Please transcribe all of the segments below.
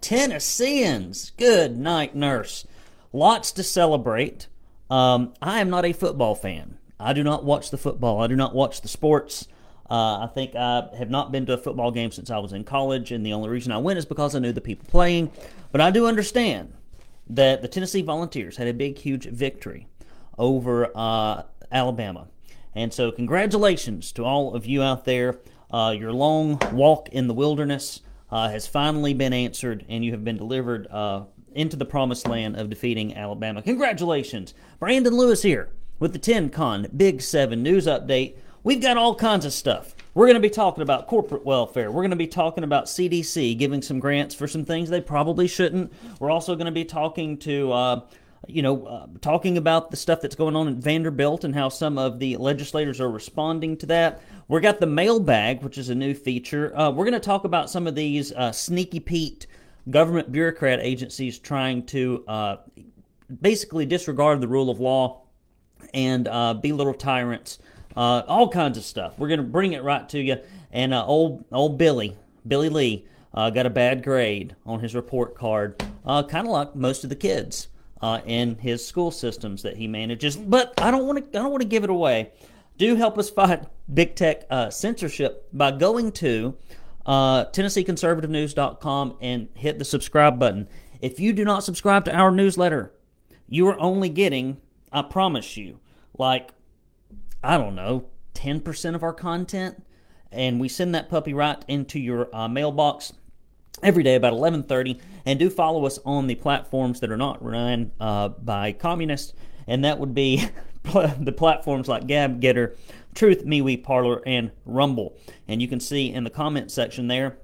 Tennesseans. Good night, nurse. Lots to celebrate. Um, I am not a football fan. I do not watch the football. I do not watch the sports. Uh, I think I have not been to a football game since I was in college, and the only reason I went is because I knew the people playing. But I do understand that the Tennessee Volunteers had a big, huge victory over uh, Alabama. And so, congratulations to all of you out there. Uh, your long walk in the wilderness uh, has finally been answered, and you have been delivered uh, into the promised land of defeating Alabama. Congratulations. Brandon Lewis here with the 10 Con Big 7 News Update. We've got all kinds of stuff. We're going to be talking about corporate welfare. We're going to be talking about CDC giving some grants for some things they probably shouldn't. We're also going to be talking to, uh, you know, uh, talking about the stuff that's going on at Vanderbilt and how some of the legislators are responding to that. We got the mailbag, which is a new feature. Uh, we're going to talk about some of these uh, sneaky Pete government bureaucrat agencies trying to uh, basically disregard the rule of law and uh, be little tyrants all kinds of stuff. We're going to bring it right to you. And old old Billy, Billy Lee, got a bad grade on his report card, kind of like most of the kids uh, in his school systems that he manages. But I don't want to I don't want to give it away. Do help us fight big tech uh, censorship by going to uh, TennesseeConservativeNews.com and hit the subscribe button. If you do not subscribe to our newsletter, you are only getting, I promise you, like I don't know, 10% of our content. And we send that puppy right into your uh, mailbox every day about 11.30 and do follow us on the platforms that are not run uh, by communists and that would be the platforms like gab GETTR truth MeWe Parler and rumble. And you can see in the comment section there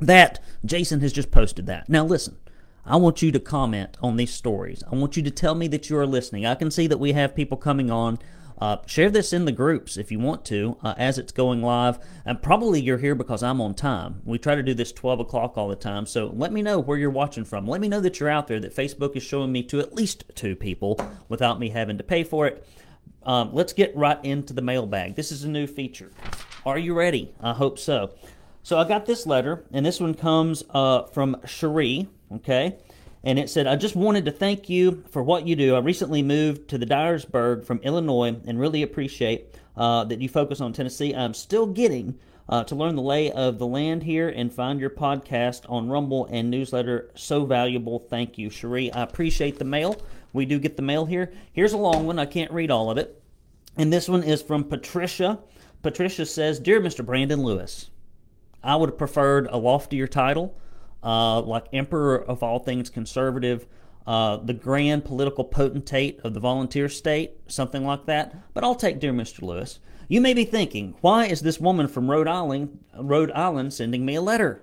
that jason has just posted that. Now listen i want you to comment on these stories. I want you to tell me that you are listening. I can see that we have people coming on uh, share this in the groups if you want to uh, as it's going live. And probably you're here because I'm on time. We try to do this 12 o'clock all the time. So let me know where you're watching from. Let me know that you're out there, that Facebook is showing me to at least two people without me having to pay for it. Um, let's get right into the mailbag. This is a new feature. Are you ready? I hope so. So I got this letter, and this one comes uh, from Cherie, okay? And it said, I just wanted to thank you for what you do. I recently moved to the Dyersburg from Illinois and really appreciate uh, that you focus on Tennessee. I'm still getting uh, to learn the lay of the land here and find your podcast on Rumble and newsletter so valuable. Thank you, Cherie. I appreciate the mail. We do get the mail here. Here's a long one. I can't read all of it. And this one is from Patricia. Patricia says, Dear Mr. Brandon Lewis, I would have preferred a loftier title uh, like emperor of all things conservative, uh, the grand political potentate of the volunteer state, something like that. But I'll take dear Mr. Lewis. You may be thinking, why is this woman from Rhode Island, Rhode Island sending me a letter?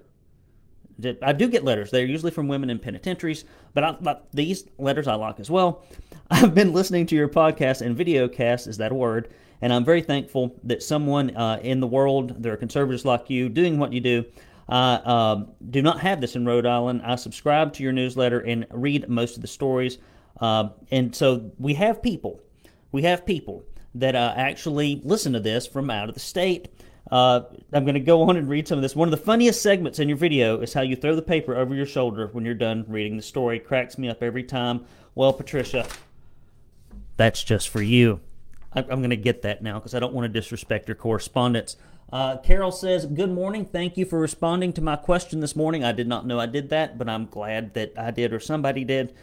I do get letters. They're usually from women in penitentiaries, but, I, but these letters I like as well. I've been listening to your podcast and video cast, is that a word? And I'm very thankful that someone uh, in the world, there are conservatives like you, doing what you do, I uh, do not have this in Rhode Island. I subscribe to your newsletter and read most of the stories. Uh, and so we have people, we have people that uh, actually listen to this from out of the state. Uh, I'm going to go on and read some of this. One of the funniest segments in your video is how you throw the paper over your shoulder when you're done reading the story. It cracks me up every time. Well, Patricia, that's just for you. I'm going to get that now because I don't want to disrespect your correspondence. Uh, Carol says, Good morning. Thank you for responding to my question this morning. I did not know I did that, but I'm glad that I did or somebody did.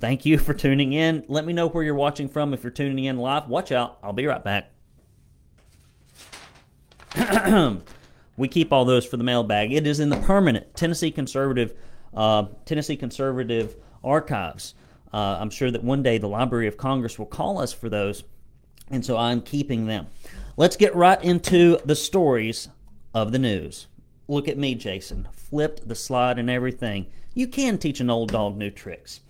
Thank you for tuning in. Let me know where you're watching from if you're tuning in live. Watch out. I'll be right back. we keep all those for the mailbag. It is in the permanent Tennessee Conservative uh, Tennessee Conservative archives. Uh, I'm sure that one day the Library of Congress will call us for those, and so I'm keeping them. Let's get right into the stories of the news. Look at me, Jason. Flipped the slide and everything. You can teach an old dog new tricks.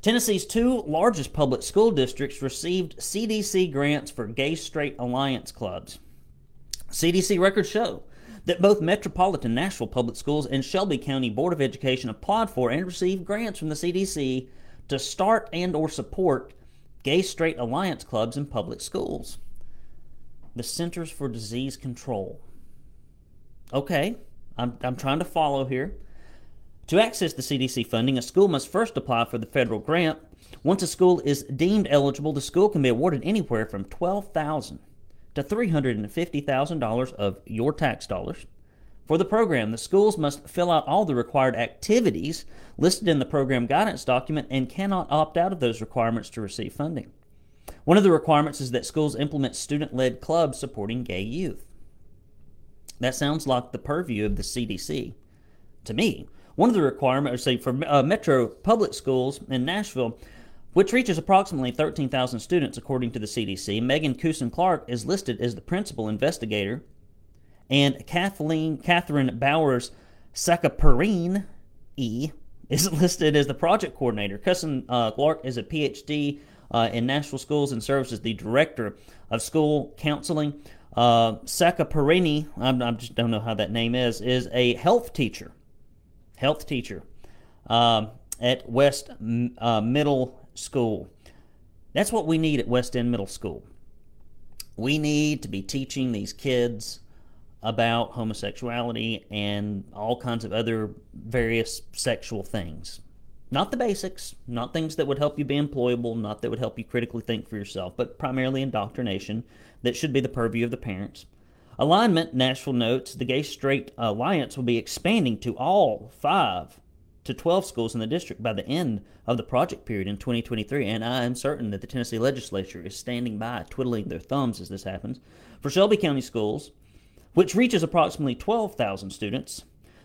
Tennessee's two largest public school districts received CDC grants for gay straight alliance clubs. CDC records show that both Metropolitan Nashville Public Schools and Shelby County Board of Education applied for and received grants from the CDC to start and or support gay straight alliance clubs in public schools the Centers for Disease Control. Okay, I'm, I'm trying to follow here. To access the CDC funding, a school must first apply for the federal grant. Once a school is deemed eligible, the school can be awarded anywhere from 12,000 to $350,000 of your tax dollars. For the program, the schools must fill out all the required activities listed in the program guidance document and cannot opt out of those requirements to receive funding. One of the requirements is that schools implement student led clubs supporting gay youth. That sounds like the purview of the CDC to me. One of the requirements, say, for uh, Metro Public Schools in Nashville, which reaches approximately 13,000 students according to the CDC, Megan Cousin Clark is listed as the principal investigator, and Kathleen Catherine Bowers Sakaparine E is listed as the project coordinator. Cousin uh, Clark is a PhD uh, in Nashville Schools and serves as the director of school counseling. Uh, Sakaparini, I, I just don't know how that name is, is a health teacher health teacher um, at West uh, Middle School. That's what we need at West End Middle School. We need to be teaching these kids about homosexuality and all kinds of other various sexual things. Not the basics, not things that would help you be employable, not that would help you critically think for yourself, but primarily indoctrination that should be the purview of the parents. Alignment, Nashville notes, the Gay Straight Alliance will be expanding to all five to 12 schools in the district by the end of the project period in 2023, and I am certain that the Tennessee legislature is standing by, twiddling their thumbs as this happens. For Shelby County Schools, which reaches approximately 12,000 students,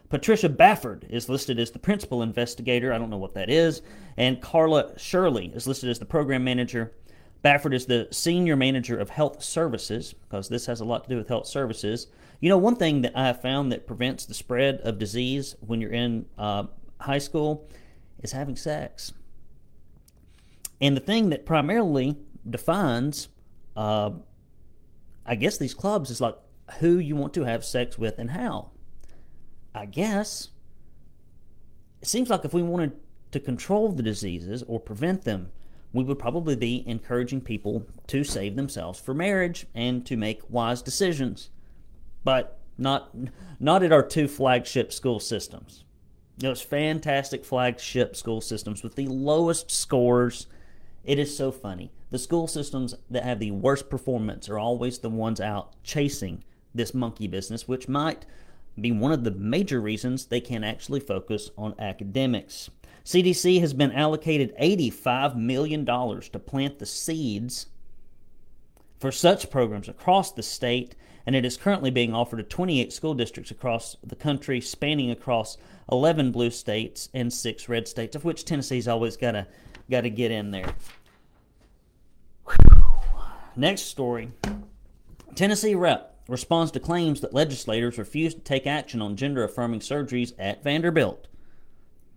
Patricia Bafford is listed as the principal investigator. I don't know what that is. And Carla Shirley is listed as the program manager. Bafford is the senior manager of health services because this has a lot to do with health services. You know, one thing that I have found that prevents the spread of disease when you're in uh, high school is having sex. And the thing that primarily defines, uh, I guess, these clubs is like who you want to have sex with and how. I guess it seems like if we wanted to control the diseases or prevent them, we would probably be encouraging people to save themselves for marriage and to make wise decisions. But not not at our two flagship school systems. Those fantastic flagship school systems with the lowest scores. It is so funny. The school systems that have the worst performance are always the ones out chasing this monkey business, which might be one of the major reasons they can't actually focus on academics. CDC has been allocated $85 million to plant the seeds for such programs across the state, and it is currently being offered to 28 school districts across the country, spanning across 11 blue states and six red states, of which Tennessee's always got to got to get in there. Whew. Next story. Tennessee rep responds to claims that legislators refuse to take action on gender affirming surgeries at Vanderbilt.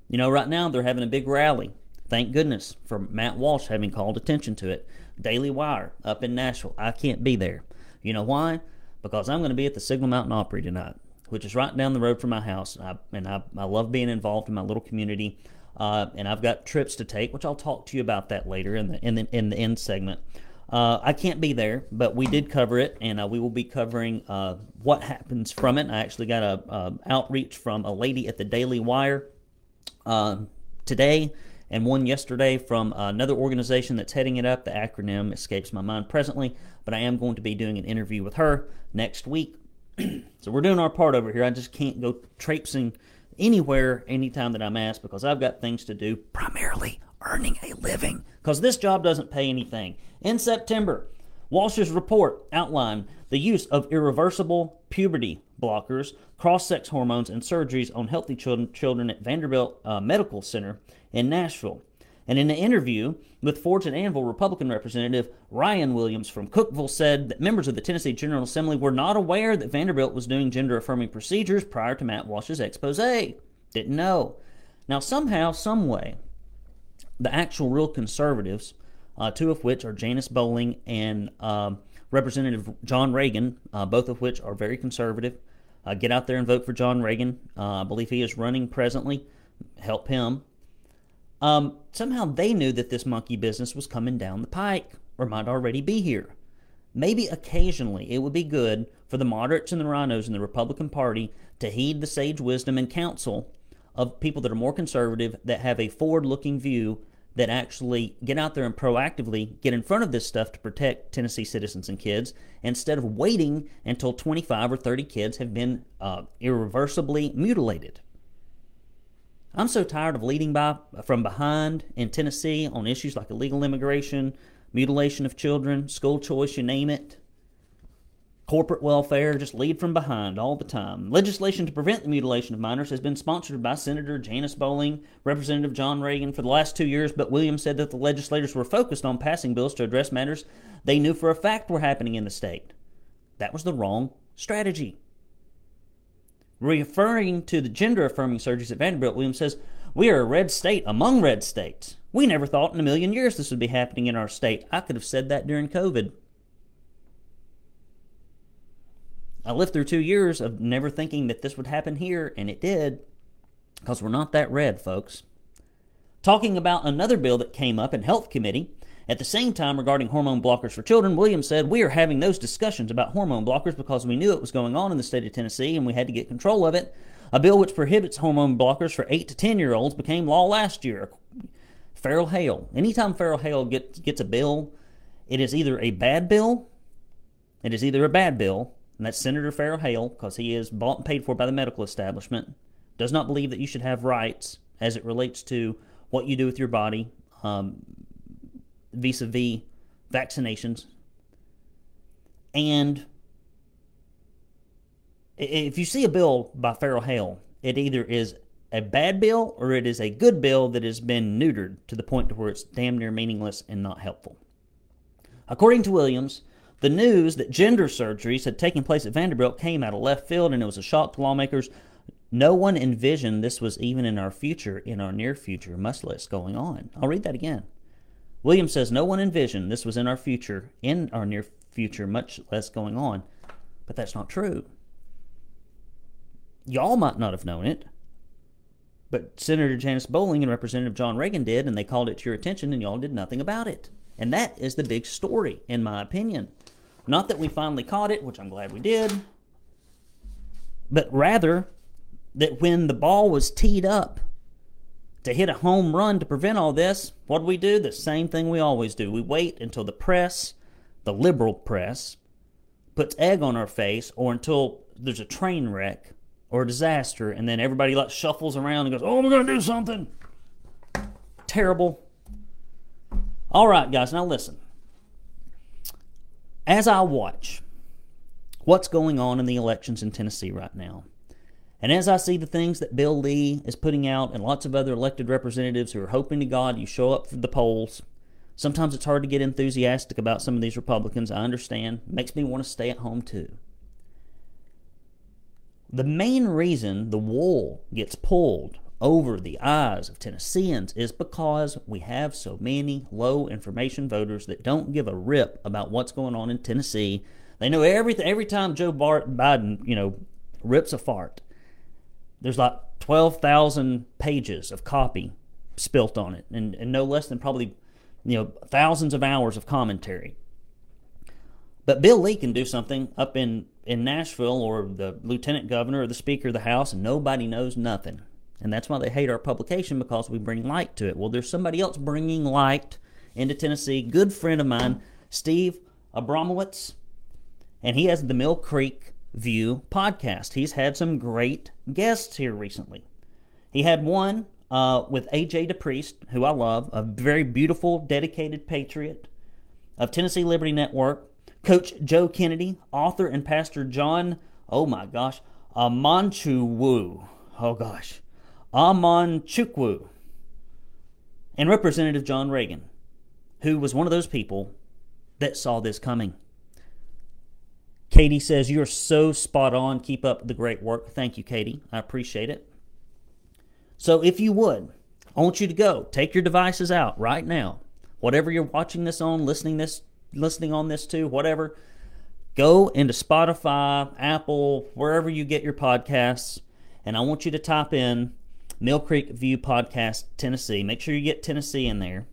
You know, right now they're having a big rally. Thank goodness for Matt Walsh having called attention to it. Daily Wire up in Nashville. I can't be there. You know why? Because I'm going to be at the Signal Mountain Opry tonight, which is right down the road from my house. And I, and I, I love being involved in my little community. Uh, and I've got trips to take, which I'll talk to you about that later in the in the, in the end segment. Uh, I can't be there, but we did cover it, and uh, we will be covering uh, what happens from it. I actually got a, outreach from a lady at the Daily Wire uh, today and one yesterday from another organization that's heading it up. The acronym escapes my mind presently, but I am going to be doing an interview with her next week. so we're doing our part over here. I just can't go traipsing anywhere anytime that I'm asked because I've got things to do, primarily earning a living, because this job doesn't pay anything. In September, Walsh's report outlined the use of irreversible puberty blockers, cross sex hormones, and surgeries on healthy children, children at Vanderbilt uh, Medical Center in Nashville. And in an interview with Forge and Anvil Republican Representative Ryan Williams from Cookeville said that members of the Tennessee General Assembly were not aware that Vanderbilt was doing gender affirming procedures prior to Matt Walsh's expose. Didn't know. Now, somehow, someway, the actual real conservatives, uh, two of which are Janice Bowling and um, Representative John Ragan, uh, both of which are very conservative. Uh, get out there and vote for John Ragan. Uh, I believe he is running presently. Help him. Um, somehow they knew that this monkey business was coming down the pike or might already be here. Maybe occasionally it would be good for the moderates and the RINOs in the Republican Party to heed the sage wisdom and counsel of people that are more conservative, that have a forward looking view, that actually get out there and proactively get in front of this stuff to protect Tennessee citizens and kids instead of waiting until 25 or 30 kids have been uh, irreversibly mutilated. I'm so tired of leading by from behind in Tennessee on issues like illegal immigration, mutilation of children, school choice, you name it corporate welfare, just lead from behind all the time. Legislation to prevent the mutilation of minors has been sponsored by Senator Janice Bowling, Representative John Ragan for the last two years, but Williams said that the legislators were focused on passing bills to address matters they knew for a fact were happening in the state. That was the wrong strategy. Referring to the gender affirming surgeries at Vanderbilt, Williams says, We are a red state among red states. We never thought in a million years this would be happening in our state. I could have said that during COVID. I lived through two years of never thinking that this would happen here, and it did, because we're not that red, folks. Talking about another bill that came up in Health Committee at the same time regarding hormone blockers for children, Williams said, We are having those discussions about hormone blockers because we knew it was going on in the state of Tennessee and we had to get control of it. A bill which prohibits hormone blockers for 8 to 10 year olds became law last year. Ferrell Haile. Anytime Ferrell Haile gets, gets a bill, it is either a bad bill, it is either a bad bill, and that's Senator Ferrell Haile, because he is bought and paid for by the medical establishment, does not believe that you should have rights as it relates to what you do with your body vis a vis vaccinations. And if you see a bill by Ferrell Haile, it either is a bad bill or it is a good bill that has been neutered to the point to where it's damn near meaningless and not helpful. According to Williams, the news that gender surgeries had taken place at Vanderbilt came out of left field, and it was a shock to lawmakers. No one envisioned this was even in our future, in our near future, much less going on. I'll read that again. Williams says no one envisioned this was in our future, in our near future, much less going on. But that's not true. Y'all might not have known it, but Senator Janice Bowling and Representative John Ragan did, and they called it to your attention, and y'all did nothing about it. And that is the big story, in my opinion. Not that we finally caught it, which I'm glad we did, but rather that when the ball was teed up to hit a home run to prevent all this, what do we do? The same thing we always do. We wait until the press, the liberal press, puts egg on our face or until there's a train wreck or a disaster and then everybody like shuffles around and goes, "Oh, we're going to do something." Terrible. All right, guys, now listen as I watch what's going on in the elections in Tennessee right now, and as I see the things that Bill Lee is putting out and lots of other elected representatives who are hoping to God you show up for the polls, sometimes it's hard to get enthusiastic about some of these Republicans. I understand. Makes me want to stay at home too. The main reason the wool gets pulled over the eyes of Tennesseans is because we have so many low information voters that don't give a rip about what's going on in Tennessee. They know everything. Every time Joe Biden, you know, rips a fart, there's like 12,000 pages of copy spilt on it, and, and no less than probably, you know, thousands of hours of commentary. But Bill Lee can do something up in, in Nashville or the lieutenant governor or the speaker of the House, and nobody knows nothing. And that's why they hate our publication because we bring light to it. Well, there's somebody else bringing light into Tennessee. Good friend of mine, Steve Abramowitz, and he has the Mill Creek View podcast. He's had some great guests here recently. He had one uh, with AJ DePriest, who I love, a very beautiful, dedicated patriot of Tennessee Liberty Network. Coach Joe Kennedy, author and pastor John, oh my gosh, Amanchukwu. Oh gosh. Amanchukwu, and Representative John Ragan, who was one of those people that saw this coming. Katie says, You're so spot on. Keep up the great work. Thank you, Katie. I appreciate it. So, if you would, I want you to go. Take your devices out right now. Whatever you're watching this on, listening this listening on this to, whatever. Go into Spotify, Apple, wherever you get your podcasts, and I want you to type in Mill Creek View Podcast, Tennessee. Make sure you get Tennessee in there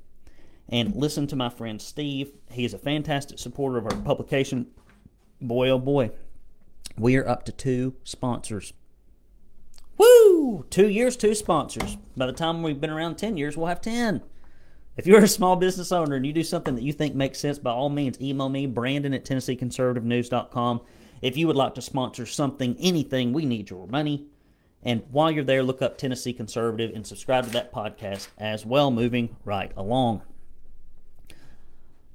and listen to my friend Steve. He is a fantastic supporter of our publication. Boy, oh boy, we are up to two sponsors. Woo! Two years, two sponsors. By the time we've been around 10 years, we'll have 10. If you're a small business owner and you do something that you think makes sense, by all means, email me, Brandon at TennesseeConservativeNews.com. If you would like to sponsor something, anything, we need your money. And while you're there, look up Tennessee Conservative and subscribe to that podcast as well, moving right along.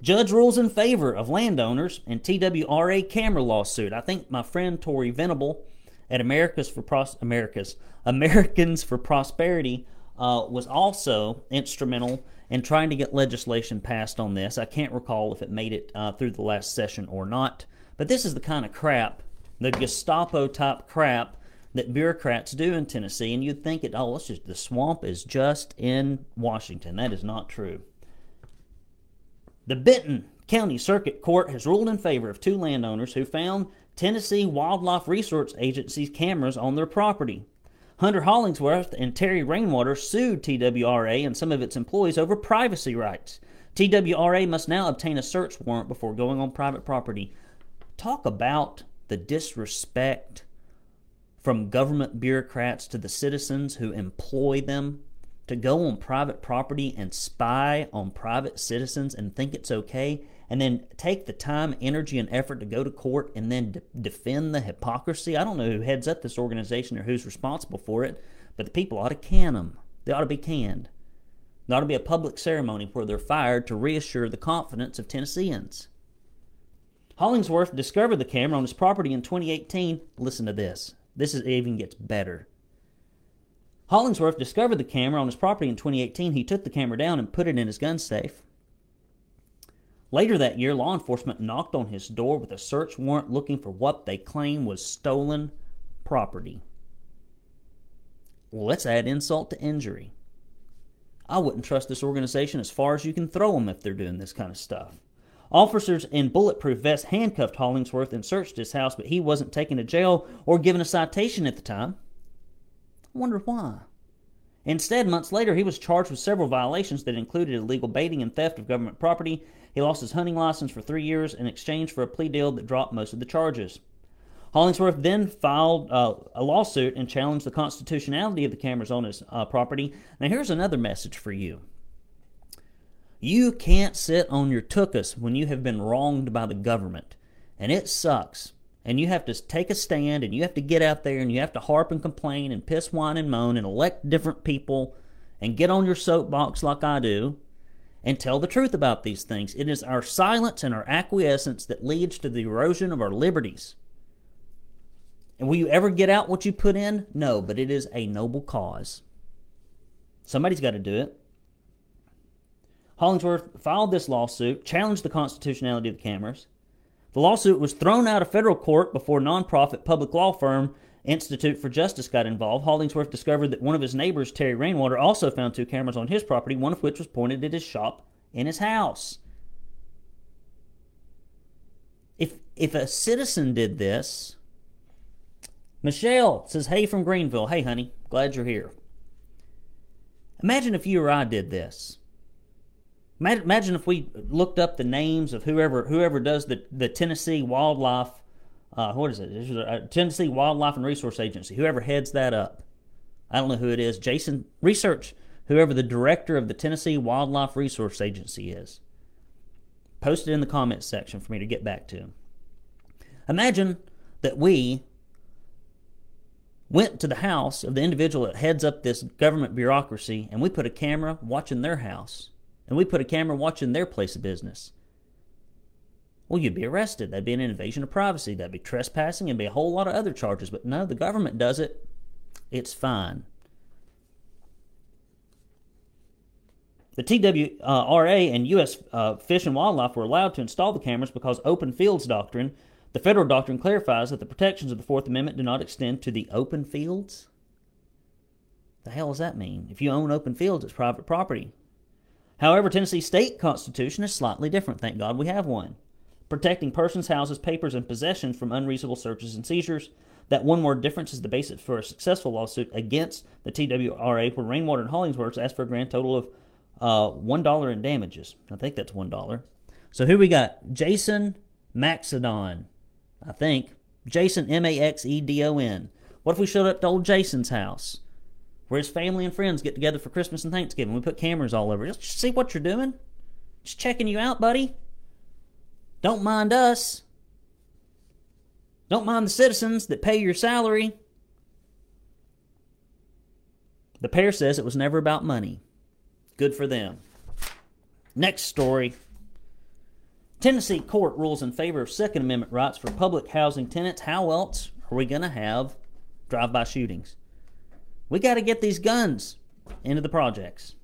Judge rules in favor of landowners in TWRA camera lawsuit. I think my friend Tori Venable at America's for Pros- America's Americans for Prosperity uh, was also instrumental in trying to get legislation passed on this. I can't recall if it made it uh, through the last session or not, but this is the kind of crap, the Gestapo type crap that bureaucrats do in Tennessee, and you'd think it. Oh, it's just the swamp is just in Washington. That is not true. The Benton County Circuit Court has ruled in favor of two landowners who found Tennessee Wildlife Resource Agency's cameras on their property. Hunter Hollingsworth and Terry Rainwater sued TWRA and some of its employees over privacy rights. TWRA must now obtain a search warrant before going on private property. Talk about the disrespect from government bureaucrats to the citizens who employ them to go on private property and spy on private citizens and think it's okay and then take the time, energy, and effort to go to court and then de- defend the hypocrisy. I don't know who heads up this organization or who's responsible for it, but the people ought to can them. They ought to be canned. There ought to be a public ceremony where they're fired to reassure the confidence of Tennesseans. Hollingsworth discovered the camera on his property in 2018. Listen to this. This is, even gets better. Hollingsworth discovered the camera on his property in 2018. He took the camera down and put it in his gun safe. Later that year, law enforcement knocked on his door with a search warrant looking for what they claim was stolen property. Well, let's add insult to injury. I wouldn't trust this organization as far as you can throw them if they're doing this kind of stuff. Officers in bulletproof vests handcuffed Hollingsworth and searched his house, but he wasn't taken to jail or given a citation at the time. I wonder why. Instead, months later, he was charged with several violations that included illegal baiting and theft of government property. He lost his hunting license for three years in exchange for a plea deal that dropped most of the charges. Hollingsworth then filed uh, a lawsuit and challenged the constitutionality of the cameras on his uh, property. Now, here's another message for you. You can't sit on your tuchus when you have been wronged by the government, and it sucks and you have to take a stand and you have to get out there and you have to harp and complain and piss, whine, and moan and elect different people and get on your soapbox like I do and tell the truth about these things. It is our silence and our acquiescence that leads to the erosion of our liberties. And will you ever get out what you put in? No, but it is a noble cause. Somebody's got to do it. Hollingsworth filed this lawsuit, challenged the constitutionality of the cameras, the lawsuit was thrown out of federal court before nonprofit public law firm Institute for Justice got involved. Hollingsworth discovered that one of his neighbors, Terry Rainwater, also found two cameras on his property, one of which was pointed at his shop in his house. If if a citizen did this, Michelle says, "Hey from Greenville. Hey, honey, glad you're here." Imagine if you or I did this. Imagine if we looked up the names of whoever whoever does the, the Tennessee Wildlife, uh, what is it? Tennessee Wildlife and Resource Agency. Whoever heads that up, I don't know who it is. Jason, research whoever the director of the Tennessee Wildlife Resource Agency is. Post it in the comments section for me to get back to. Imagine that we went to the house of the individual that heads up this government bureaucracy and we put a camera watching their house and we put a camera watching their place of business. Well, you'd be arrested. That'd be an invasion of privacy. That'd be trespassing and be a whole lot of other charges. But no, the government does it. It's fine. The TWRA and U.S. Uh, Fish and Wildlife were allowed to install the cameras because open fields doctrine, the federal doctrine clarifies that the protections of the Fourth Amendment do not extend to the open fields. The hell does that mean? If you own open fields, it's private property. However, Tennessee state constitution is slightly different. Thank God we have one. Protecting persons, houses, papers, and possessions from unreasonable searches and seizures. That one word difference is the basis for a successful lawsuit against the TWRA, where Rainwater and Hollingsworth asked for a grand total of uh, $1 in damages. I think that's $1. So who we got? Jason Maxedon, I think. Jason, M A X E D O N. What if we showed up to old Jason's house, where his family and friends get together for Christmas and Thanksgiving? We put cameras all over. Just see what you're doing. Just checking you out, buddy. Don't mind us. Don't mind the citizens that pay your salary. The pair says it was never about money. Good for them. Next story. Tennessee court rules in favor of Second Amendment rights for public housing tenants. How else are we going to have drive by shootings? We got to get these guns into the projects.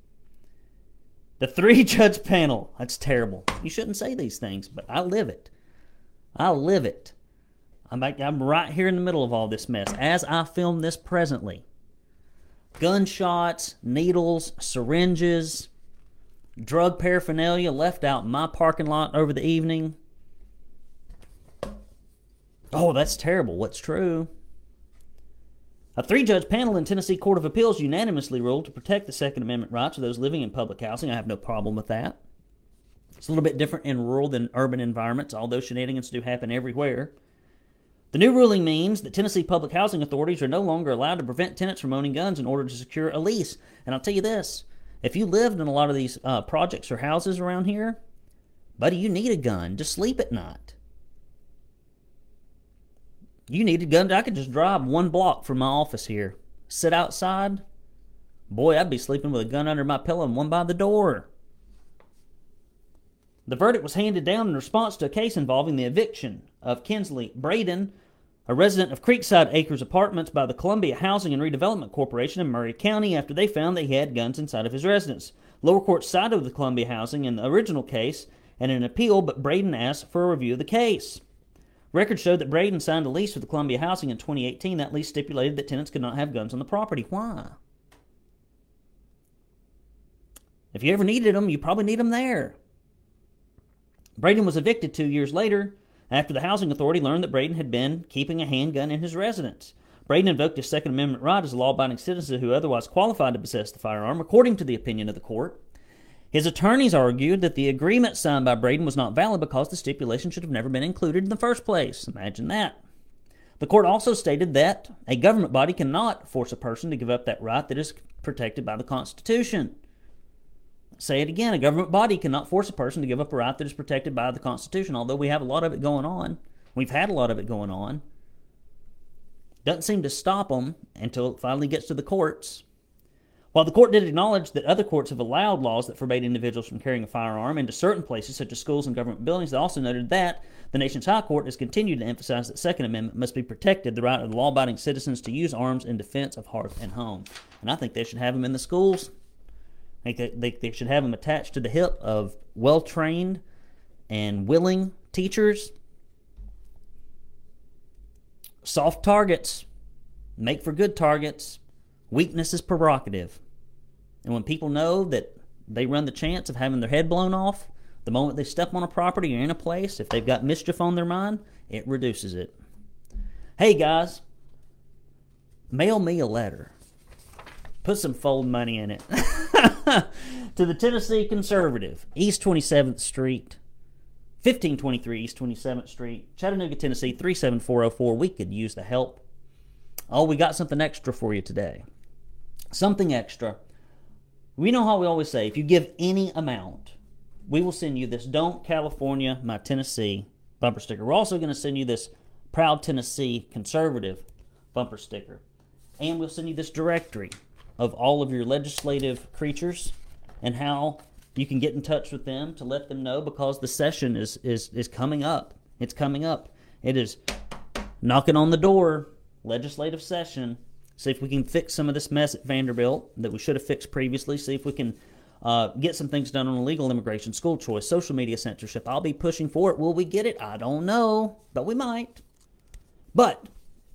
The three judge panel, that's terrible. You shouldn't say these things, but I live it. I live it. I'm, I'm right here in the middle of all this mess as I film this presently. Gunshots, needles, syringes, drug paraphernalia left out in my parking lot over the evening. Oh, that's terrible. What's true? A three judge panel in Tennessee Court of Appeals unanimously ruled to protect the Second Amendment rights of those living in public housing. I have no problem with that. It's a little bit different in rural than urban environments, although shenanigans do happen everywhere. The new ruling means that Tennessee public housing authorities are no longer allowed to prevent tenants from owning guns in order to secure a lease. And I'll tell you this if you lived in a lot of these uh, projects or houses around here, buddy, you need a gun to sleep at night. You need a gun. I could just drive one block from my office here, sit outside. Boy, I'd be sleeping with a gun under my pillow and one by the door. The verdict was handed down in response to a case involving the eviction of Kinsley Braden a resident of Creekside Acres Apartments by the Columbia Housing and Redevelopment Corporation in Maury County after they found that he had guns inside of his residence. Lower court sided with the Columbia Housing in the original case and an appeal, but Braden asked for a review of the case. Records showed that Braden signed a lease with the Columbia Housing in 2018. That lease stipulated that tenants could not have guns on the property. Why? If you ever needed them, you probably need them there. Braden was evicted two years later after the housing authority learned that Braden had been keeping a handgun in his residence. Braden invoked his Second Amendment right as a law abiding citizen who otherwise qualified to possess the firearm, according to the opinion of the court. His attorneys argued that the agreement signed by Braden was not valid because the stipulation should have never been included in the first place. Imagine that. The court also stated that a government body cannot force a person to give up that right that is protected by the Constitution. Say it again a government body cannot force a person to give up a right that is protected by the Constitution, although we have a lot of it going on. We've had a lot of it going on. Doesn't seem to stop them until it finally gets to the courts. While the court did acknowledge that other courts have allowed laws that forbade individuals from carrying a firearm into certain places, such as schools and government buildings, they also noted that the nation's high court has continued to emphasize that Second Amendment must be protected, the right of law-abiding citizens to use arms in defense of hearth and home. And I think they should have them in the schools I think they, they should have them attached to the hip of well trained and willing teachers. Soft targets make for good targets. Weakness is prerogative. And when people know that they run the chance of having their head blown off the moment they step on a property or in a place, if they've got mischief on their mind, it reduces it. Hey guys, mail me a letter. Put some fold money in it. to the Tennessee Conservative, East 27th Street, 1523 East 27th Street, Chattanooga, Tennessee 37404. We could use the help. Oh, we got something extra for you today. Something extra. We know how we always say if you give any amount, we will send you this Don't California My Tennessee bumper sticker. We're also going to send you this Proud Tennessee Conservative bumper sticker. And we'll send you this directory of all of your legislative creatures and how you can get in touch with them to let them know because the session is, is, is coming up. It's coming up. It is knocking on the door, legislative session. See if we can fix some of this mess at Vanderbilt that we should have fixed previously. See if we can uh, get some things done on illegal immigration, school choice, social media censorship. I'll be pushing for it. Will we get it? I don't know, but we might. But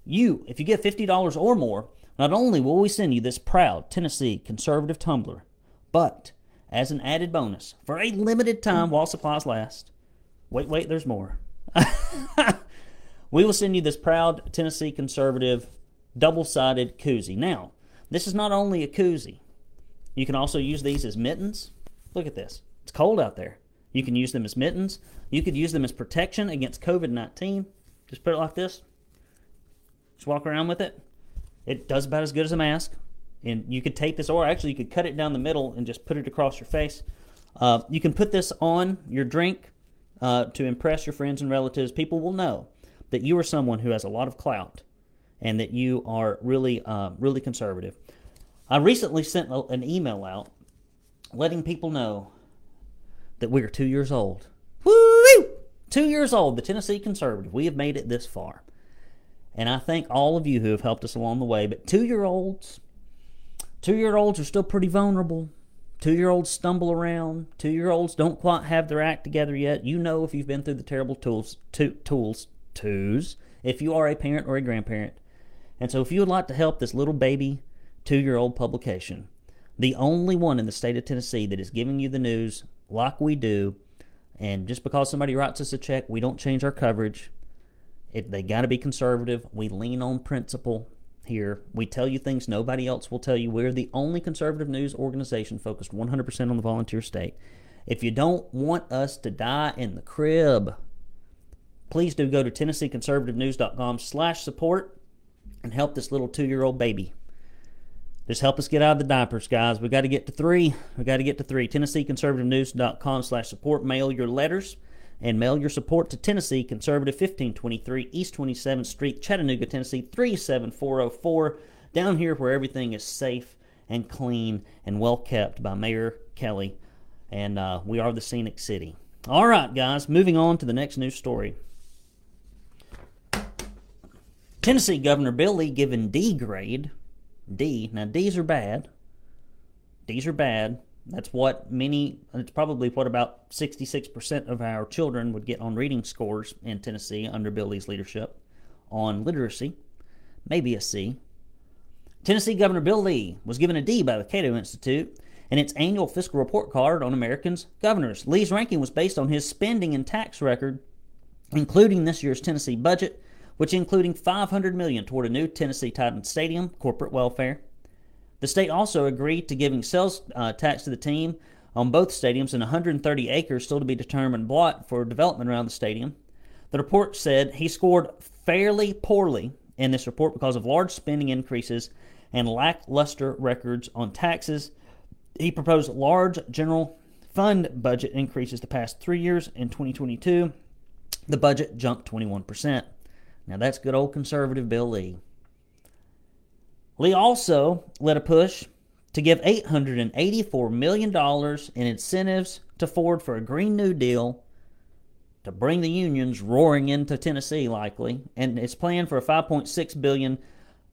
you, if you give $50 or more, not only will we send you this proud Tennessee conservative tumbler, but as an added bonus, for a limited time while supplies last, wait, wait, there's more. we will send you this proud Tennessee conservative double sided koozie. Now, this is not only a koozie, you can also use these as mittens. Look at this. It's cold out there. You can use them as mittens. You could use them as protection against COVID 19. Just put it like this. Just walk around with it. It does about as good as a mask. And you could take this, or actually, you could cut it down the middle and just put it across your face. Uh, you can put this on your drink uh, to impress your friends and relatives. People will know that you are someone who has a lot of clout and that you are really, uh, really conservative. I recently sent an email out letting people know that we are two years old. Woo! Two years old, the Tennessee Conservative. We have made it this far. And I thank all of you who have helped us along the way. But two year olds, two year olds are still pretty vulnerable. Two year olds stumble around. Two year olds don't quite have their act together yet. You know if you've been through the terrible tools, to, tools, twos, if you are a parent or a grandparent. And so if you would like to help this little baby two year old publication, the only one in the state of Tennessee that is giving you the news like we do, and just because somebody writes us a check, we don't change our coverage. If they got to be conservative, we lean on principle here. We tell you things nobody else will tell you. We're the only conservative news organization focused 100% on the volunteer state. If you don't want us to die in the crib, please do go to tennesseeconservativenews.com slash support and help this little two-year-old baby. Just help us get out of the diapers, guys. We got to get to three. We got to get to three. TennesseeConservativeNews.com slash support. Mail your letters and mail your support to Tennessee Conservative 1523 East 27th Street, Chattanooga, Tennessee 37404. Down here where everything is safe and clean and well kept by Mayor Kelly. And uh, we are the Scenic City. All right, guys, moving on to the next news story. Tennessee Governor Bill Lee given D grade D. Now, D's are bad. D's are bad. That's what many, it's probably what about 66% of our children would get on reading scores in Tennessee under Bill Lee's leadership. On literacy, maybe a C. Tennessee Governor Bill Lee was given a D by the Cato Institute in its annual fiscal report card on Americans' governors. Lee's ranking was based on his spending and tax record, including this year's Tennessee budget, which including 500 million toward a new Tennessee Titan Stadium, corporate welfare. The state also agreed to giving sales uh, tax to the team on both stadiums and 130 acres still to be determined blot for development around the stadium. The report said he scored fairly poorly in this report because of large spending increases and lackluster records on taxes. He proposed large general fund budget increases the past three years. In 2022, the budget jumped 21%. Now that's good old conservative Bill Lee. Lee also led a push to give $884 million in incentives to Ford for a Green New Deal to bring the unions roaring into Tennessee likely and it's planned for a 5.6 billion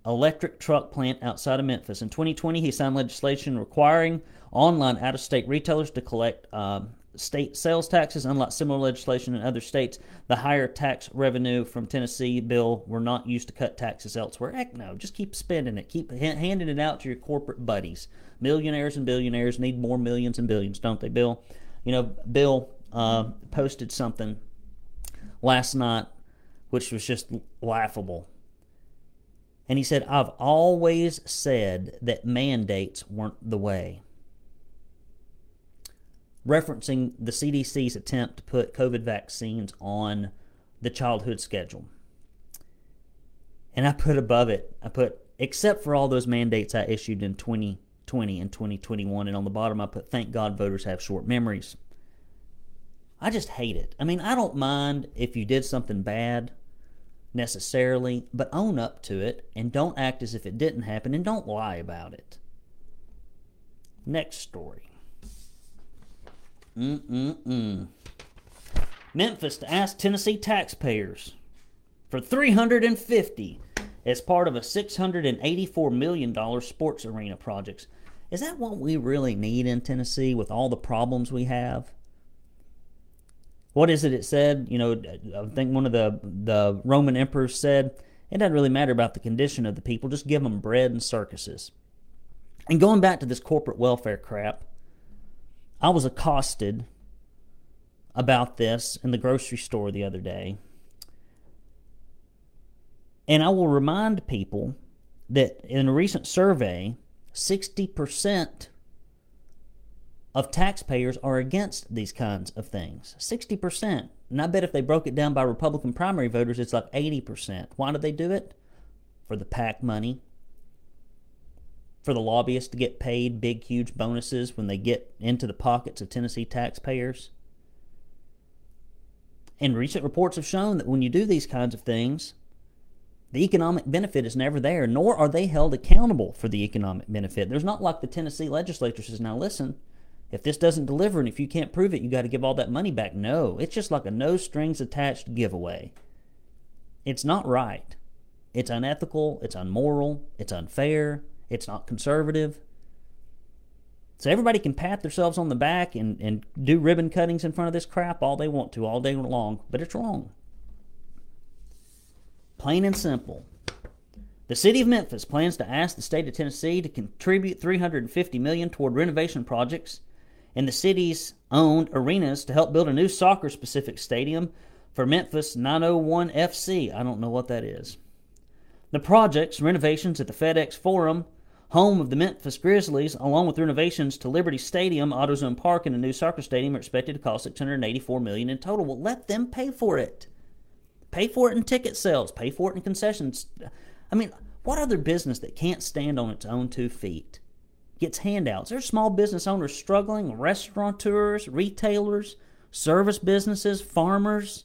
electric truck plant outside of Memphis. In 2020 he signed legislation requiring online out-of-state retailers to collect uh, state sales taxes. Unlike similar legislation in other states, the higher tax revenue from Tennessee bill were not used to cut taxes elsewhere. Heck no, just keep spending it. Keep handing it out to your corporate buddies. Millionaires and billionaires need more millions and billions, don't they, Bill? You know, Bill uh, posted something last night which was just laughable. And he said, I've always said that mandates weren't the way referencing the CDC's attempt to put COVID vaccines on the childhood schedule. And I put above it, I put, except for all those mandates I issued in 2020 and 2021. And on the bottom, I put, thank God voters have short memories. I just hate it. I mean, I don't mind if you did something bad necessarily, but own up to it and don't act as if it didn't happen and don't lie about it. Next story. Mm-mm-mm. Memphis to ask Tennessee taxpayers for 350 as part of a $684 million sports arena project. Is that what we really need in Tennessee with all the problems we have? What is it it said? You know, I think one of the, the Roman emperors said, it doesn't really matter about the condition of the people, just give them bread and circuses. And going back to this corporate welfare crap, I was accosted about this in the grocery store the other day. And I will remind people that in a recent survey, 60% of taxpayers are against these kinds of things. 60%. And I bet if they broke it down by Republican primary voters, it's like 80%. Why do they do it? For the PAC money, for the lobbyists to get paid big, huge bonuses when they get into the pockets of Tennessee taxpayers. And recent reports have shown that when you do these kinds of things, the economic benefit is never there, nor are they held accountable for the economic benefit. There's not like the Tennessee legislature says, now listen, if this doesn't deliver and if you can't prove it, you got to give all that money back. No, it's just like a no strings attached giveaway. It's not right. It's unethical, it's unmoral, it's unfair, it's not conservative. So everybody can pat themselves on the back and, and do ribbon cuttings in front of this crap all they want to, all day long, but it's wrong. Plain and simple. The city of Memphis plans to ask the state of Tennessee to contribute 350 million toward renovation projects in the city's owned arenas to help build a new soccer specific stadium for Memphis 901 FC. I don't know what that is. The projects, renovations at the FedEx Forum, home of the Memphis Grizzlies, along with renovations to Liberty Stadium, AutoZone Park, and a new soccer stadium are expected to cost 684 million in total. Well, let them pay for it. Pay for it in ticket sales. Pay for it in concessions. I mean, what other business that can't stand on its own two feet gets handouts? There's small business owners struggling, restaurateurs, retailers, service businesses, farmers.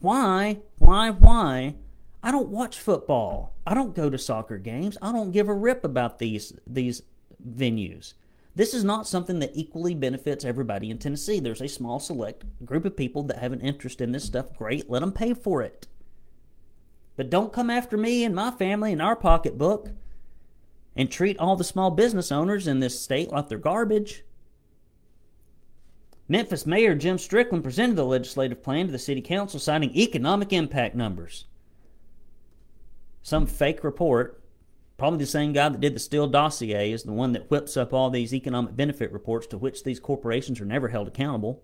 Why, why, why? I don't watch football. I don't go to soccer games. I don't give a rip about these these venues. This is not something that equally benefits everybody in Tennessee. There's a small select group of people that have an interest in this stuff. Great, let them pay for it. But don't come after me and my family and our pocketbook and treat all the small business owners in this state like they're garbage. Memphis Mayor Jim Strickland presented the legislative plan to the City Council citing economic impact numbers. Some fake report Probably the same guy that did the Steele dossier is the one that whips up all these economic benefit reports to which these corporations are never held accountable.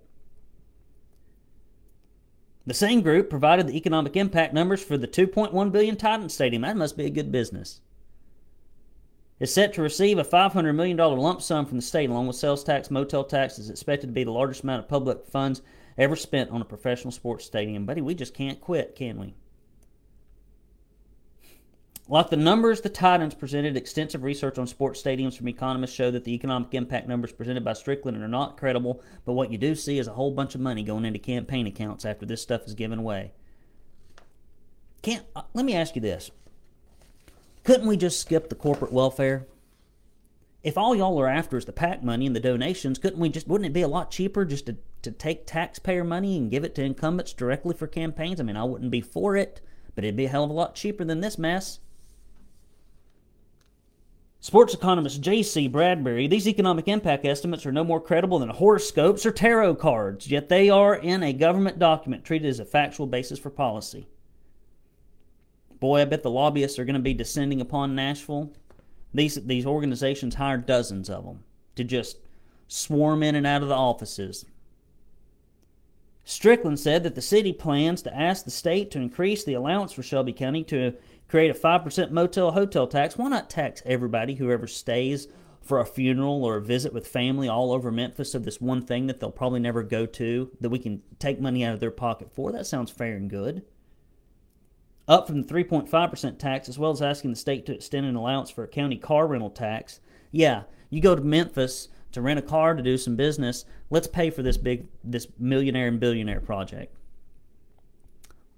The same group provided the economic impact numbers for the 2.1 billion Titan Stadium. That must be a good business. Is set to receive a $500 million lump sum from the state, along with sales tax, motel tax, is expected to be the largest amount of public funds ever spent on a professional sports stadium. Buddy, we just can't quit, can we? Like the numbers the Titans presented, extensive research on sports stadiums from economists show that the economic impact numbers presented by Strickland are not credible, but what you do see is a whole bunch of money going into campaign accounts after this stuff is given away. Can't uh, let me ask you this. Couldn't we just skip the corporate welfare? If all y'all are after is the PAC money and the donations, couldn't we just wouldn't it be a lot cheaper just to, to take taxpayer money and give it to incumbents directly for campaigns? I mean, I wouldn't be for it, but it'd be a hell of a lot cheaper than this mess. Sports economist J.C. Bradbury, these economic impact estimates are no more credible than horoscopes or tarot cards, yet they are in a government document treated as a factual basis for policy. Boy, I bet the lobbyists are going to be descending upon Nashville. These, these organizations hire dozens of them to just swarm in and out of the offices. Strickland said that the city plans to ask the state to increase the allowance for Shelby County to create a 5% motel hotel tax. Why not tax everybody who ever stays for a funeral or a visit with family all over Memphis of this one thing that they'll probably never go to that we can take money out of their pocket for? That sounds fair and good. Up from the 3.5% tax, as well as asking the state to extend an allowance for a county car rental tax. Yeah, you go to Memphis to rent a car to do some business. Let's pay for this big, this millionaire and billionaire project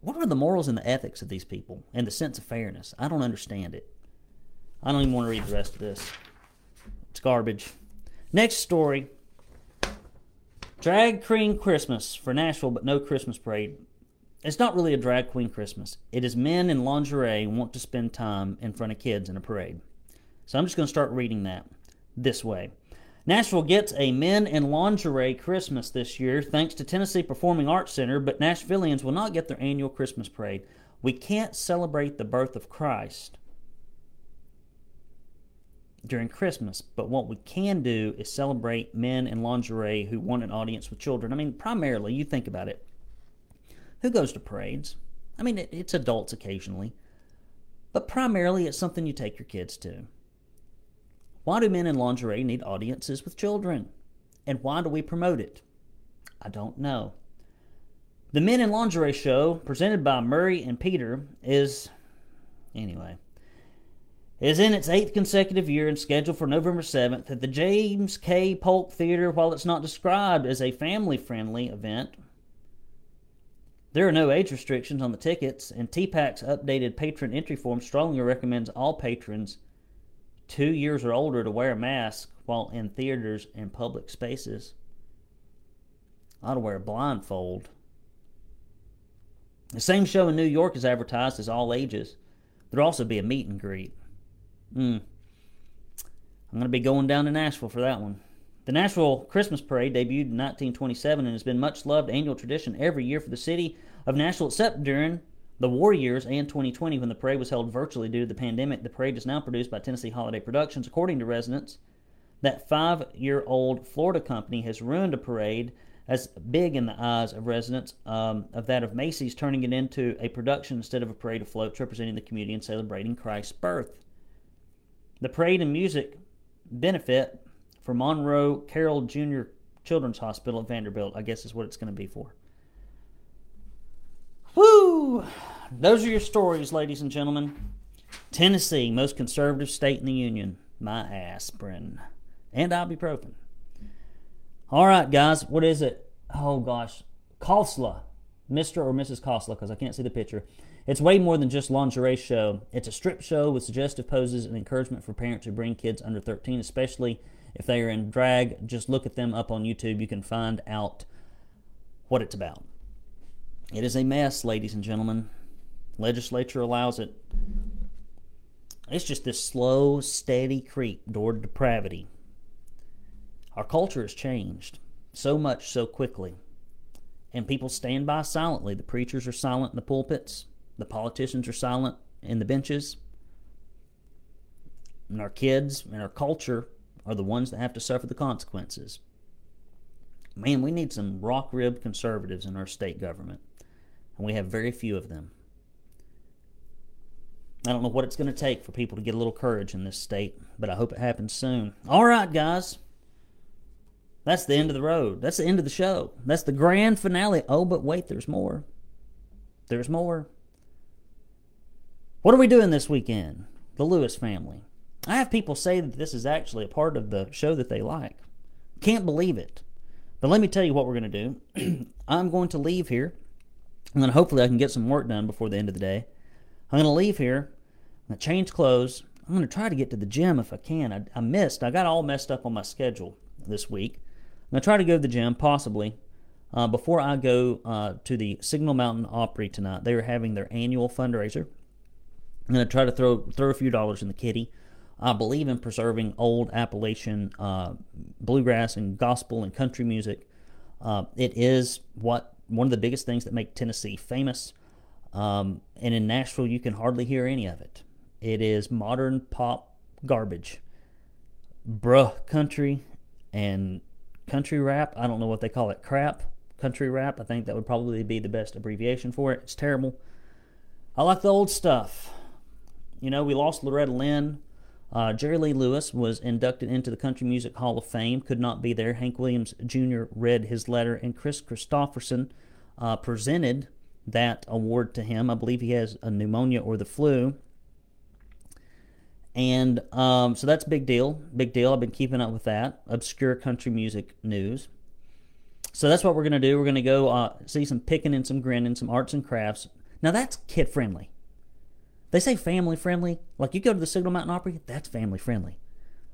what are the morals and the ethics of these people and the sense of fairness? I don't understand it. I don't even want to read the rest of this. It's garbage. Next story Drag Queen Christmas for Nashville, but no Christmas parade. It's not really a drag queen Christmas. It is men in lingerie want to spend time in front of kids in a parade. So I'm just going to start reading that this way. Nashville gets a men in lingerie Christmas this year thanks to Tennessee Performing Arts Center, but Nashvillians will not get their annual Christmas parade. We can't celebrate the birth of Christ during Christmas, but what we can do is celebrate men in lingerie who want an audience with children. I mean, primarily, you think about it. Who goes to parades? I mean, it, it's adults occasionally, but primarily it's something you take your kids to. Why do men in lingerie need audiences with children? And why do we promote it? I don't know. The Men in Lingerie show, presented by Murray and Peter, is. Anyway. is in its eighth consecutive year and scheduled for November 7th at the James K. Polk Theater. While it's not described as a family friendly event, there are no age restrictions on the tickets, and TPAC's updated patron entry form strongly recommends all patrons two years or older to wear a mask while in theaters and public spaces. I ought to wear a blindfold. The same show in New York is advertised as all ages. There'll also be a meet and greet. Hmm. I'm going to be going down to Nashville for that one. The Nashville Christmas Parade debuted in 1927 and has been much loved annual tradition every year for the city of Nashville, except during the war years and 2020 when the parade was held virtually due to the pandemic. The parade is now produced by Tennessee Holiday Productions. According to residents, that five year old Florida company has ruined a parade as big in the eyes of residents um, of that of Macy's, turning it into a production instead of a parade of floats representing the community and celebrating Christ's birth. The parade and music benefit for Monroe Carroll Jr. Children's Hospital at Vanderbilt, I guess is what it's going to be for. Woo! Those are your stories, ladies and gentlemen. Tennessee, most conservative state in the Union. My aspirin. And ibuprofen. All right, guys, what is it? Oh gosh, Khosla, Mr. or Mrs. Khosla, because I can't see the picture. It's way more than just lingerie show. It's a strip show with suggestive poses and encouragement for parents who bring kids under 13, especially if they are in drag. Just look at them up on YouTube. You can find out what it's about. It is a mess, ladies and gentlemen. Legislature allows it. It's just this slow, steady creep toward depravity. Our culture has changed so much so quickly. And people stand by silently. The preachers are silent in the pulpits, the politicians are silent in the benches. And our kids and our culture are the ones that have to suffer the consequences. Man, we need some rock ribbed conservatives in our state government, and we have very few of them. I don't know what it's going to take for people to get a little courage in this state, but I hope it happens soon. All right, guys. That's the end of the road. That's the end of the show. That's the grand finale. Oh, but wait, there's more. There's more. What are we doing this weekend? The Lewis family. I have people say that this is actually a part of the show that they like. Can't believe it. But let me tell you what we're going to do. I'm going to leave here, and then hopefully I can get some work done before the end of the day. I'm going to leave here. I'm going to change clothes. I'm going to try to get to the gym if I can. I, I missed. I got all messed up on my schedule this week. I'm going to try to go to the gym, possibly, uh, before I go uh, to the Signal Mountain Opry tonight. They are having their annual fundraiser. I'm going to try to throw throw a few dollars in the kitty. I believe in preserving old Appalachian uh, bluegrass and gospel and country music. Uh, it is what one of the biggest things that make Tennessee famous. Um, and in Nashville, you can hardly hear any of it. It is modern pop garbage, bro country, and country rap. I don't know what they call it. Crap. Country rap. I think that would probably be the best abbreviation for it. It's terrible. I like the old stuff. You know, we lost Loretta Lynn. Uh, Jerry Lee Lewis was inducted into the Country Music Hall of Fame. Could not be there. Hank Williams Jr. read his letter, and Kris Kristofferson uh, presented that award to him. I believe he has a pneumonia or the flu. And um, so that's big deal. Big deal. I've been keeping up with that. Obscure country music news. So that's what we're going to do. We're going to go uh, see some picking and some grinning, some arts and crafts. Now that's kid friendly. They say family friendly. Like you go to the Signal Mountain Opry, that's family friendly.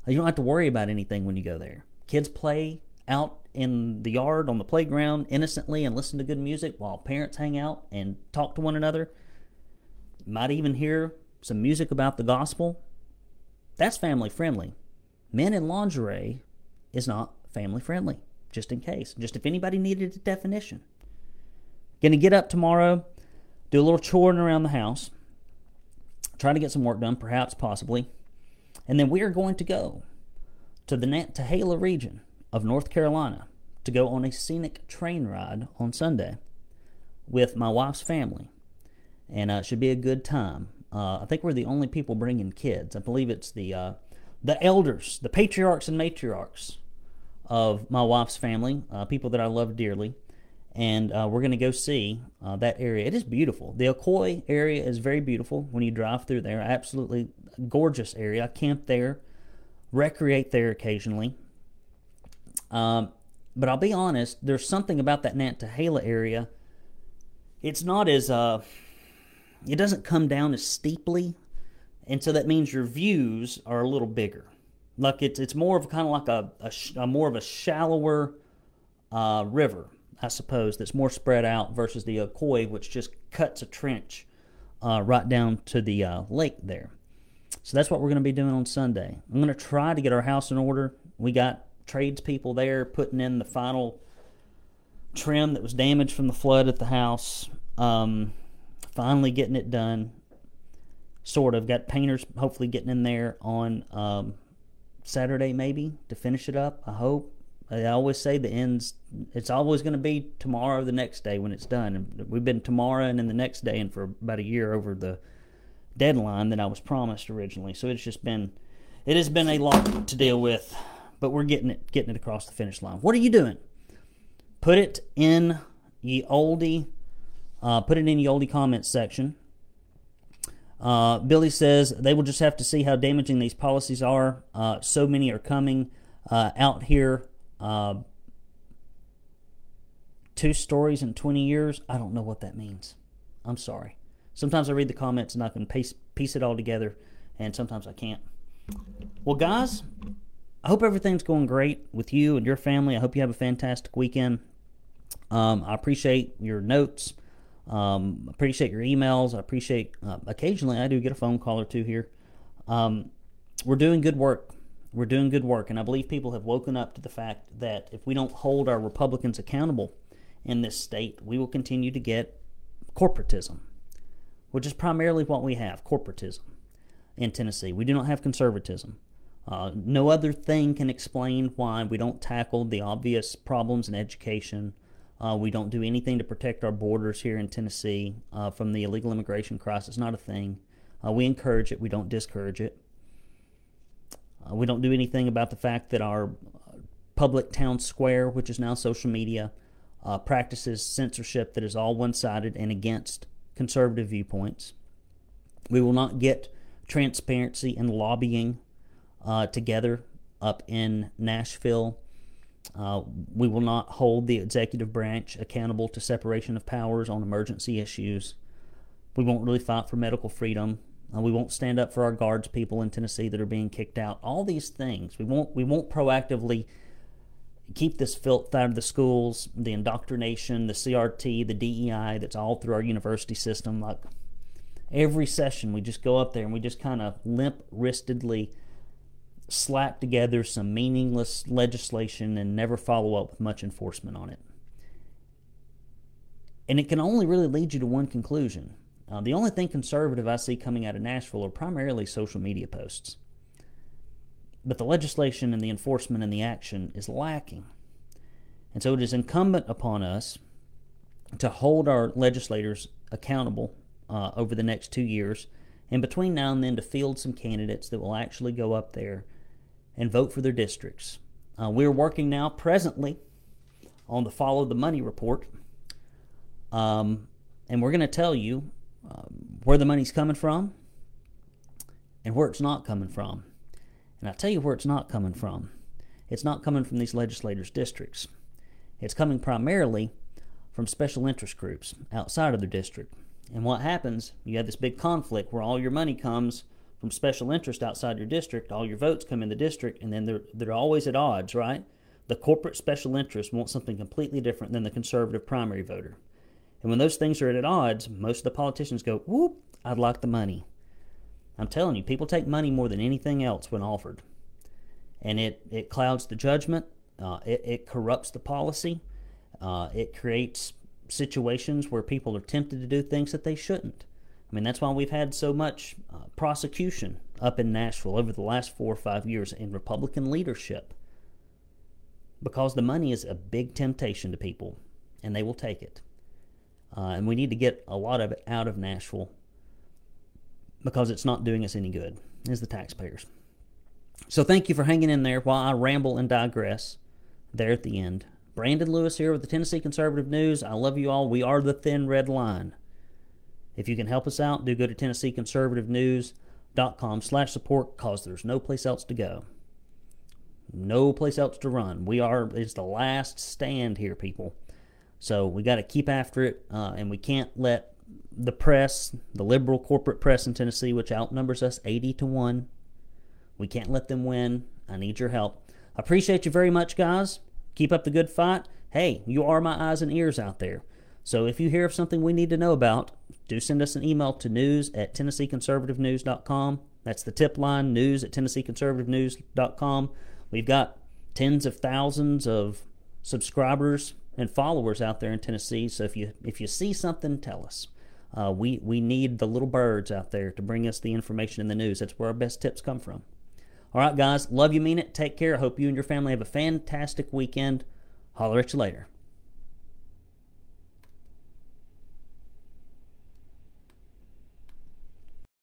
You don't have to worry about anything when you go there. Kids play out in the yard on the playground innocently and listen to good music while parents hang out and talk to one another. Might even hear some music about the gospel that's family friendly. Men in lingerie is not family friendly, just in case. Just if anybody needed a definition. Gonna get up tomorrow, do a little choring around the house, try to get some work done, perhaps, possibly. And then we are going to go to the Nantahala region of North Carolina to go on a scenic train ride on Sunday with my wife's family. And uh, it should be a good time. Uh, I think we're the only people bringing kids. I believe it's the uh, the elders, the patriarchs and matriarchs of my wife's family, uh, people that I love dearly, and uh, we're going to go see uh, that area. It is beautiful. The Ocoee area is very beautiful when you drive through there. Absolutely gorgeous area. I camp there, recreate there occasionally. Um, but I'll be honest, there's something about that Nantahala area. It's not as uh, it doesn't come down as steeply, and so that means your views are a little bigger. Like it's it's more of kind of like a, a, a more of a shallower uh, river, I suppose, that's more spread out versus the Ocoee, which just cuts a trench uh, right down to the uh, lake there. So that's what we're going to be doing on Sunday. I'm going to try to get our house in order. We got tradespeople there putting in the final trim that was damaged from the flood at the house. Um, finally getting it done. Sort of got painters hopefully getting in there on um, Saturday maybe to finish it up. I hope. I always say the ends. It's always going to be tomorrow, or the next day when it's done. And we've been tomorrow and then the next day, and for about a year over the deadline that I was promised originally. So it's just been, it has been a lot to deal with, but we're getting it, getting it across the finish line. What are you doing? Put it in ye oldie uh, put it in the oldie comments section. Uh, Billy says they will just have to see how damaging these policies are. Uh, so many are coming uh, out here. Uh, two stories in 20 years. I don't know what that means. I'm sorry. Sometimes I read the comments and I can piece, piece it all together, and sometimes I can't. Well, guys, I hope everything's going great with you and your family. I hope you have a fantastic weekend. Um, I appreciate your notes. Um, appreciate your emails. I appreciate uh, occasionally I do get a phone call or two here. Um, we're doing good work. We're doing good work, and I believe people have woken up to the fact that if we don't hold our Republicans accountable in this state, we will continue to get corporatism, which is primarily what we have corporatism in Tennessee. We do not have conservatism. Uh, no other thing can explain why we don't tackle the obvious problems in education, uh, we don't do anything to protect our borders here in Tennessee uh, from the illegal immigration crisis. Not a thing. Uh, we encourage it. We don't discourage it. Uh, we don't do anything about the fact that our public town square, which is now social media, uh, practices censorship that is all one-sided and against conservative viewpoints. We will not get transparency and lobbying uh, together up in Nashville uh, we will not hold the executive branch accountable to separation of powers on emergency issues. We won't really fight for medical freedom. Uh, we won't stand up for our guards people in Tennessee that are being kicked out. All these things. We won't. We won't proactively keep this filth out of the schools, the indoctrination, the CRT, the DEI that's all through our university system. Like every session, we just go up there and we just kind of limp wristedly slap together some meaningless legislation and never follow up with much enforcement on it. And it can only really lead you to one conclusion. Uh, the only thing conservative I see coming out of Nashville are primarily social media posts. But the legislation and the enforcement and the action is lacking. And so it is incumbent upon us to hold our legislators accountable uh, over the next two years, and between now and then to field some candidates that will actually go up there and vote for their districts. Uh, we're working now presently on the Follow the Money report, um, and we're going to tell you uh, where the money's coming from and where it's not coming from. And I'll tell you where it's not coming from. It's not coming from these legislators' districts. It's coming primarily from special interest groups outside of their district. And what happens, you have this big conflict where all your money comes from special interest outside your district, all your votes come in the district, and then they're they're always at odds, right? The corporate special interest wants something completely different than the conservative primary voter. And when those things are at odds, most of the politicians go, whoop, I'd like the money. I'm telling you, people take money more than anything else when offered. And it, it clouds the judgment, uh, it, it corrupts the policy, uh, it creates situations where people are tempted to do things that they shouldn't. I mean, that's why we've had so much uh, prosecution up in Nashville over the last four or five years in Republican leadership. Because the money is a big temptation to people, and they will take it. Uh, and we need to get a lot of it out of Nashville because it's not doing us any good as the taxpayers. So thank you for hanging in there while I ramble and digress there at the end. Brandon Lewis here with the Tennessee Conservative News. I love you all. We are the thin red line. If you can help us out, do go to TennesseeConservativeNews.com slash support because there's no place else to go. No place else to run. We are, it's the last stand here, people. So we got to keep after it, uh, and we can't let the press, the liberal corporate press in Tennessee, which outnumbers us 80 to 1, we can't let them win. I need your help. I appreciate you very much, guys. Keep up the good fight. Hey, you are my eyes and ears out there. So if you hear of something we need to know about, do send us an email to news at TennesseeConservativeNews.com. That's the tip line, news at TennesseeConservativeNews.com. We've got tens of thousands of subscribers and followers out there in Tennessee. So if you if you see something, tell us. Uh, we we need the little birds out there to bring us the information in the news. That's where our best tips come from. All right, guys, love you, mean it. Take care. I hope you and your family have a fantastic weekend. Holler at you later.